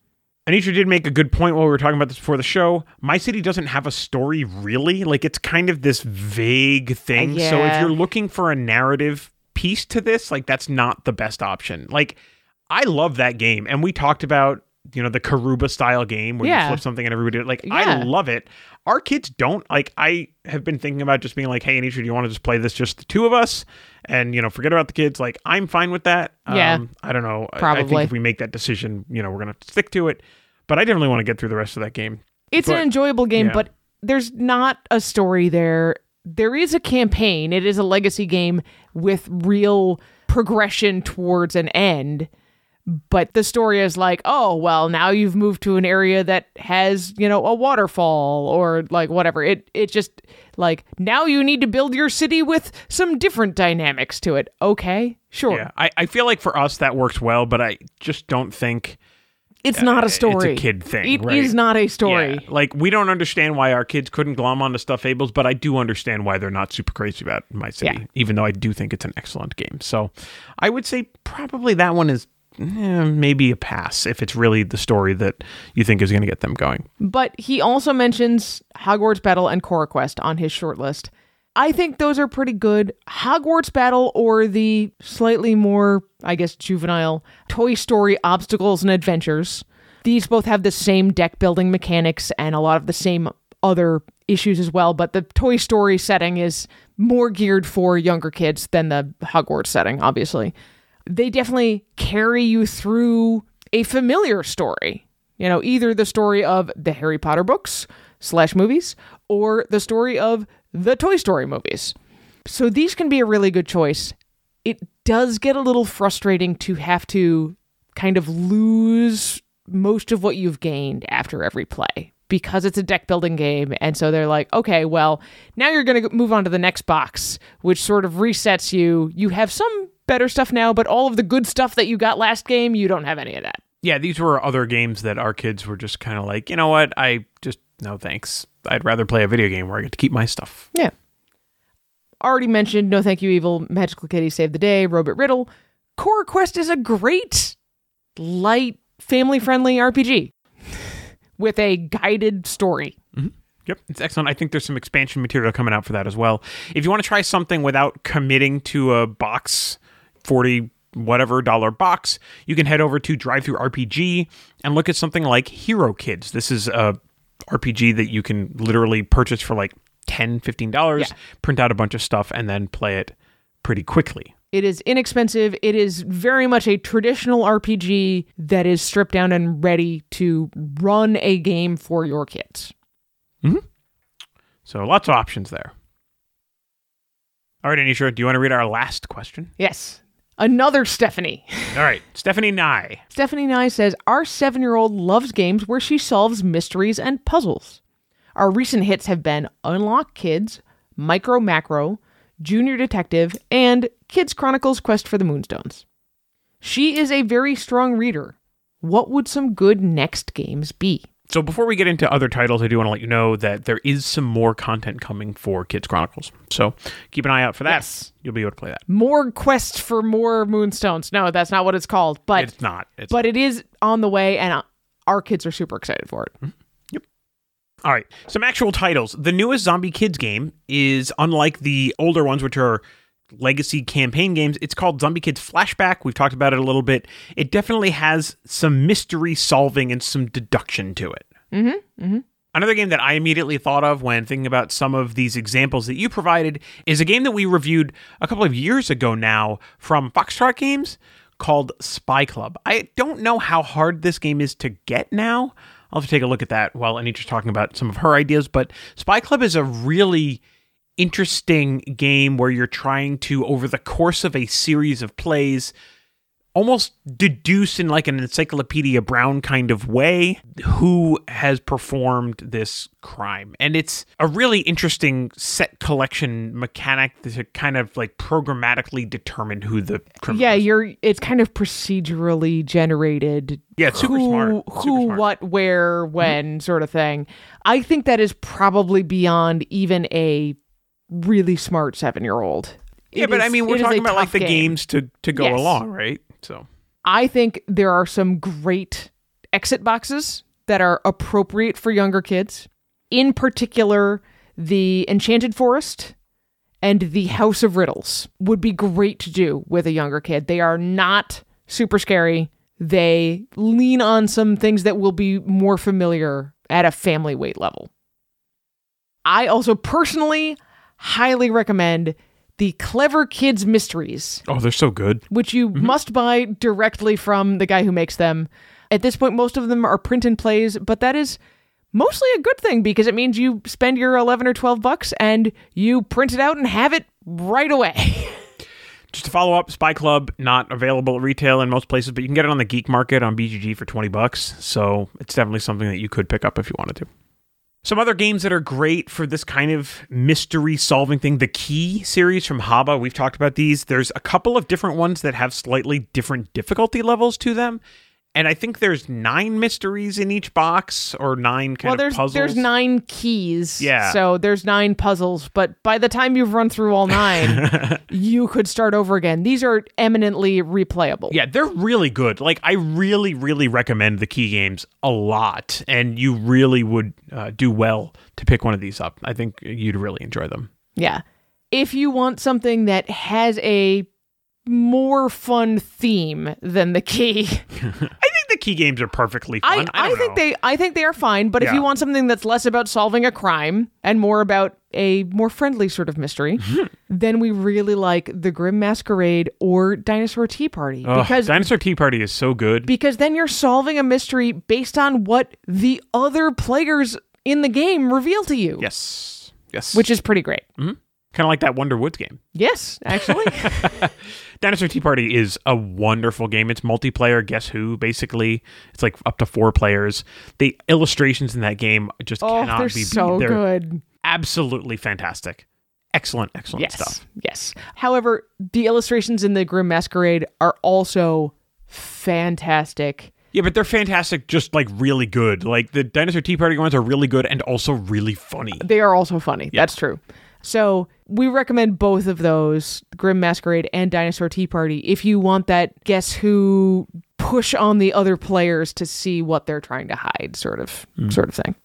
Anitra did make a good point while we were talking about this before the show. My City doesn't have a story really. Like it's kind of this vague thing. So if you're looking for a narrative piece to this, like that's not the best option. Like I love that game. And we talked about, you know, the Karuba style game where you flip something and everybody like Yeah. I love it. Our kids don't like I have been thinking about just being like, hey Anitra, do you want to just play this just the two of us? And you know, forget about the kids. Like I'm fine with that. Yeah. Um, I don't know. I- I Probably. think if we make that decision, you know, we're gonna stick to it. But I definitely want to get through the rest of that game. It's But- an enjoyable game, yeah. but there's not a story there. There is a campaign. It is a legacy game with real progression towards an end. But the story is like, oh, well, now you've moved to an area that has, you know, a waterfall or like whatever. It it just like now you need to build your city with some different dynamics to it. Okay, sure. Yeah, I, I feel like for us that works well, but I just don't think It's not a story. it's a kid thing, It is right? not a story. Yeah, like we don't understand why our kids couldn't glom onto Stuff Fables, but I do understand why they're not super crazy about My City, Yeah. even though I do think it's an excellent game. So I would say probably that one is eh, maybe a pass if it's really the story that you think is going to get them going. But he also mentions Hogwarts Battle and Cora Quest on his short list. I think those are pretty good. Hogwarts Battle or the slightly more, I guess, juvenile Toy Story Obstacles and Adventures. These both have the same deck building mechanics and a lot of the same other issues as well, but the Toy Story setting is more geared for younger kids than the Hogwarts setting, obviously. They definitely carry you through a familiar story. You know, either the story of the Harry Potter books slash movies or the story of the Toy Story movies. So these can be a really good choice. It does get a little frustrating to have to kind of lose most of what you've gained after every play because it's a deck building game. And so they're like, okay, well, now you're going to move on to the next box, which sort of resets you. You have some better stuff now, but all of the good stuff that you got last game, you don't have any of that. Yeah, these were other games that our kids were just kind of like, you know what? I just no thanks. I'd rather play a video game where I get to keep my stuff. Yeah. Already mentioned No Thank You Evil, Magical Kitty Save the Day, Robit Riddle. Cora Quest is a great, light, family friendly RPG with a guided story. Mm-hmm. Yep, it's excellent. I think there's some expansion material coming out for that as well. If you want to try something without committing to a box, 40 whatever dollar box, you can head over to DriveThruRPG and look at something like Hero Kids. This is a RPG that you can literally purchase for like 10 $15, Yeah. print out a bunch of stuff and then play it pretty quickly. It is inexpensive. It is very much a traditional RPG that is stripped down and ready to run a game for your kids. Mm-hmm. So lots of options there. All right, Anitra, do you want to read our last question? Yes. Another Stephanie. All right, Stephanie Nye. Stephanie Nye says our seven year old loves games where she solves mysteries and puzzles. Our recent hits have been Unlock Kids, Micro Macro, Junior Detective, and Kids Chronicles Quest for the Moonstones. She is a very strong reader. What would some good next games be? So before we get into other titles, I do want to let you know that there is some more content coming for Kids Chronicles. So keep an eye out for that. Yes. You'll be able to play that. More quests for more moonstones. No, that's not what it's called, but It's not. It's but it is on the way, and uh, our kids are super excited for it. Yep. All right, some actual titles. The newest Zombie Kids game is unlike the older ones, which are legacy campaign games. It's called Zombie Kids Flashback. We've talked about it a little bit. It definitely has some mystery solving and some deduction to it. Mm-hmm. Mm-hmm. Another game that I immediately thought of when thinking about some of these examples that you provided is a game that we reviewed a couple of years ago now from Foxtrot Games called Spy Club. I don't know how hard this game is to get now. I'll have to take a look at that while Anitra's talking about some of her ideas, but Spy Club is a really interesting game where you're trying to, over the course of a series of plays, almost deduce in like an encyclopedia brown kind of way who has performed this crime and it's a really interesting set collection mechanic to kind of like programmatically determine who the criminal Yeah, is. you're. It's kind of procedurally generated. Yeah, it's super who, smart. Super Who, smart. Mm-hmm. what, where, when, sort of thing. I think that is probably beyond even a really smart seven-year-old. yeah It but i mean we're talking about like the game. games to to go Yes. along right so I think there are some great exit boxes that are appropriate for younger kids. In particular, the Enchanted Forest and the House of Riddles would be great to do with a younger kid. They are not super scary. They lean on some things that will be more familiar at a family weight level. I also personally highly recommend the Clever Kids Mysteries oh they're so good which you mm-hmm. must buy directly from the guy who makes them. At this point, most of them are print and plays, but that is mostly a good thing because it means you spend your 11 or 12 bucks and you print it out and have it right away. Just to follow up, Spy Club not available at retail in most places, but you can get it on the geek market on BGG for 20 bucks. So it's definitely something that you could pick up if you wanted to. Some other games that are great for this kind of mystery solving thing. The Key series from Haba, we've talked about these. There's a couple of different ones that have slightly different difficulty levels to them. And I think there's nine mysteries in each box or nine kind well, of there's puzzles. there's nine keys. Yeah. So there's nine puzzles, but by the time you've run through all nine, you could start over again. These are eminently replayable. Yeah, they're really good. Like, I really, really recommend the key games a lot, and you really would uh, do well to pick one of these up. I think you'd really enjoy them. Yeah. If you want something that has a more fun theme than the key, I think the key games are perfectly I, fun. I, don't think they I think they are fine, but if you want something that's less about solving a crime and more about a more friendly sort of mystery, mhm. then we really like The Grim Masquerade or Dinosaur Tea Party Ugh, because Dinosaur Tea Party is so good. because then you're solving a mystery based on what the other players in the game reveal to you. yes, yes. Which is pretty great. Mm-hmm. Kind of like that Wonder Woods game. Yes, actually. Dinosaur Tea Party is a wonderful game. It's multiplayer. Guess who? Basically, it's like up to four players. The illustrations in that game just oh, cannot they're be so They're good. absolutely fantastic. Excellent, excellent Yes. stuff. Yes. However, the illustrations in the Grim Masquerade are also fantastic. Yeah, but they're fantastic, just like really good. Like the Dinosaur Tea Party ones are really good and also really funny. They are also funny. That's true. So we recommend both of those, Grim Masquerade and Dinosaur Tea Party, if you want that guess who push on the other players to see what they're trying to hide sort of sort of thing.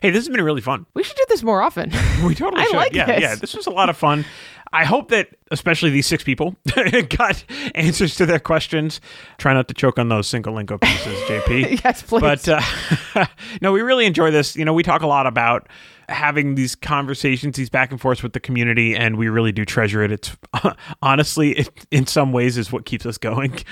Hey, this has been really fun. We should do this more often. We totally I should. like yeah, this. yeah. This was a lot of fun. I hope that especially these six people got answers to their questions. Try not to choke on those Cinco Linko pieces, JP. yes, please. But uh, no, we really enjoy this. You know, we talk a lot about having these conversations, these back and forths with the community, and we really do treasure it. It's honestly, it, in some ways, is what keeps us going.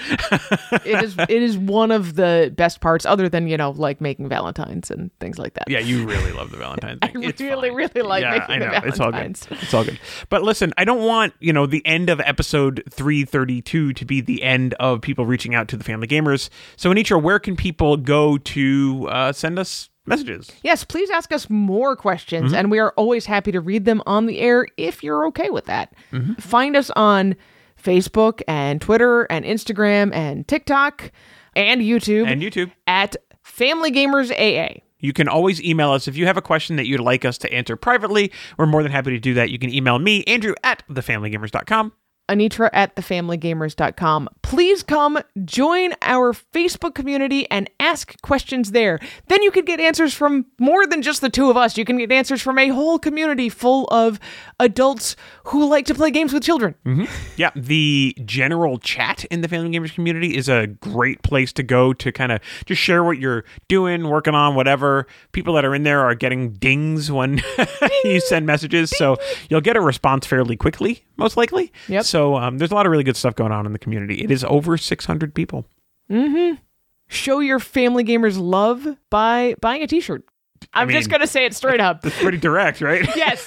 it is it is one of the best parts, other than you know like making Valentines and things like that. yeah, you really love the Valentine's. I. It's really, fine. really like yeah, making I the know. It's all good. It's all good. But listen, I don't want you know the end of episode three thirty two to be the end of people reaching out to the family gamers. So, Anitra, where can people go to uh, send us messages? Yes, please ask us more questions, mm-hmm. and we are always happy to read them on the air if you're okay with that. Mm-hmm. Find us on Facebook and Twitter and Instagram and TikTok and YouTube And YouTube. at Family Gamers AA. You can always email us if you have a question that you'd like us to answer privately. We're more than happy to do that. You can email me, Andrew, at thefamilygamers.com. Anitra at thefamilygamers.com. Please come join our Facebook community and ask questions there. Then you can get answers from more than just the two of us. You can get answers from a whole community full of adults who like to play games with children. Mm-hmm. Yeah, the general chat in the Family Gamers community is a great place to go to kind of just share what you're doing, working on, whatever. People that are in there are getting dings when you send messages, so you'll get a response fairly quickly, most likely. Yep. So um, there's a lot of really good stuff going on in the community. It is over 600 people. Show your family gamers love by buying a t-shirt. I'm just mean- going to say it straight up. That's pretty direct, right? yes.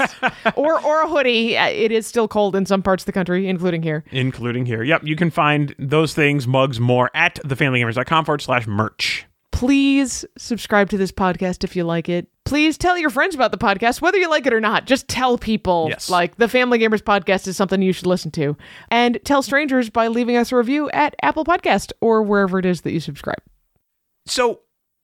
Or or a hoodie. Uh, It is still cold in some parts of the country, including here. Including here. Yep, you can find those things, mugs, more at thefamilygamers.com forward slash merch. Please subscribe to this podcast if you like it. Please tell your friends about the podcast, whether you like it or not. Just tell people, Yes. like, the Family Gamers podcast is something you should listen to. And tell strangers by leaving us a review at Apple Podcast or wherever it is that you subscribe. So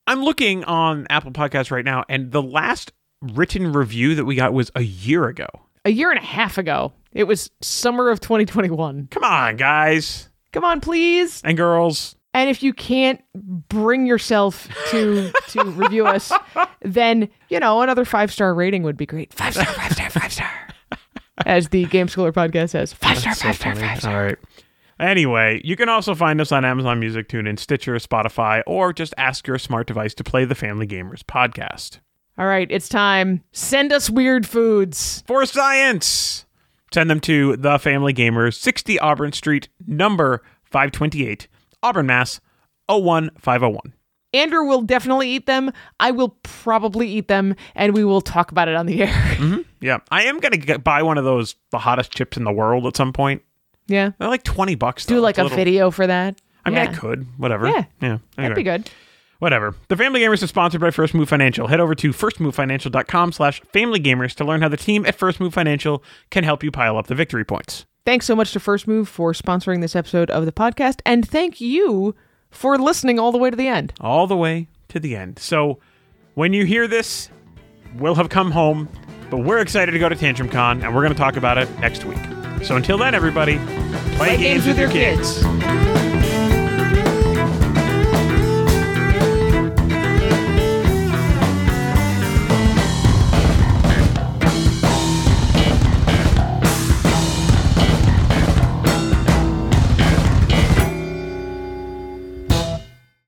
I'm looking on Apple Podcasts right now, and the last written review that we got was a year ago. A year and a half ago, it was summer of 2021. Come on, guys Come on, please. and girls. And if you can't bring yourself to to review us, then you know another five star rating would be great. Five star, five star, five star. As the Game Schooler podcast says, five star, five star, five star. All right. Anyway, you can also find us on Amazon Music, TuneIn, Stitcher, Spotify, or just ask your smart device to play the Family Gamers podcast. All right, it's time. Send us weird foods. For science, send them to the Family Gamers, 60 Auburn Street, number 528, Auburn, Mass. 01501. Andrew will definitely eat them. I will probably eat them, and we will talk about it on the air. Mm-hmm. Yeah, I am gonna get, buy one of those the hottest chips in the world at some point. yeah. They're like twenty bucks. Do like It's a little- video for that. I mean, yeah. I could. Whatever. Yeah. Yeah. That'd be good. Whatever. The Family Gamers is sponsored by First Move Financial. Head over to firstmovefinancial.com slash familygamers to learn how the team at First Move Financial can help you pile up the victory points. Thanks so much to First Move for sponsoring this episode of the podcast, and thank you for listening all the way to the end. All the way to the end. So when you hear this, we'll have come home, but we're excited to go to Tantrum Con, and we're going to talk about it next week. So until then, everybody, play, Play games with your kids.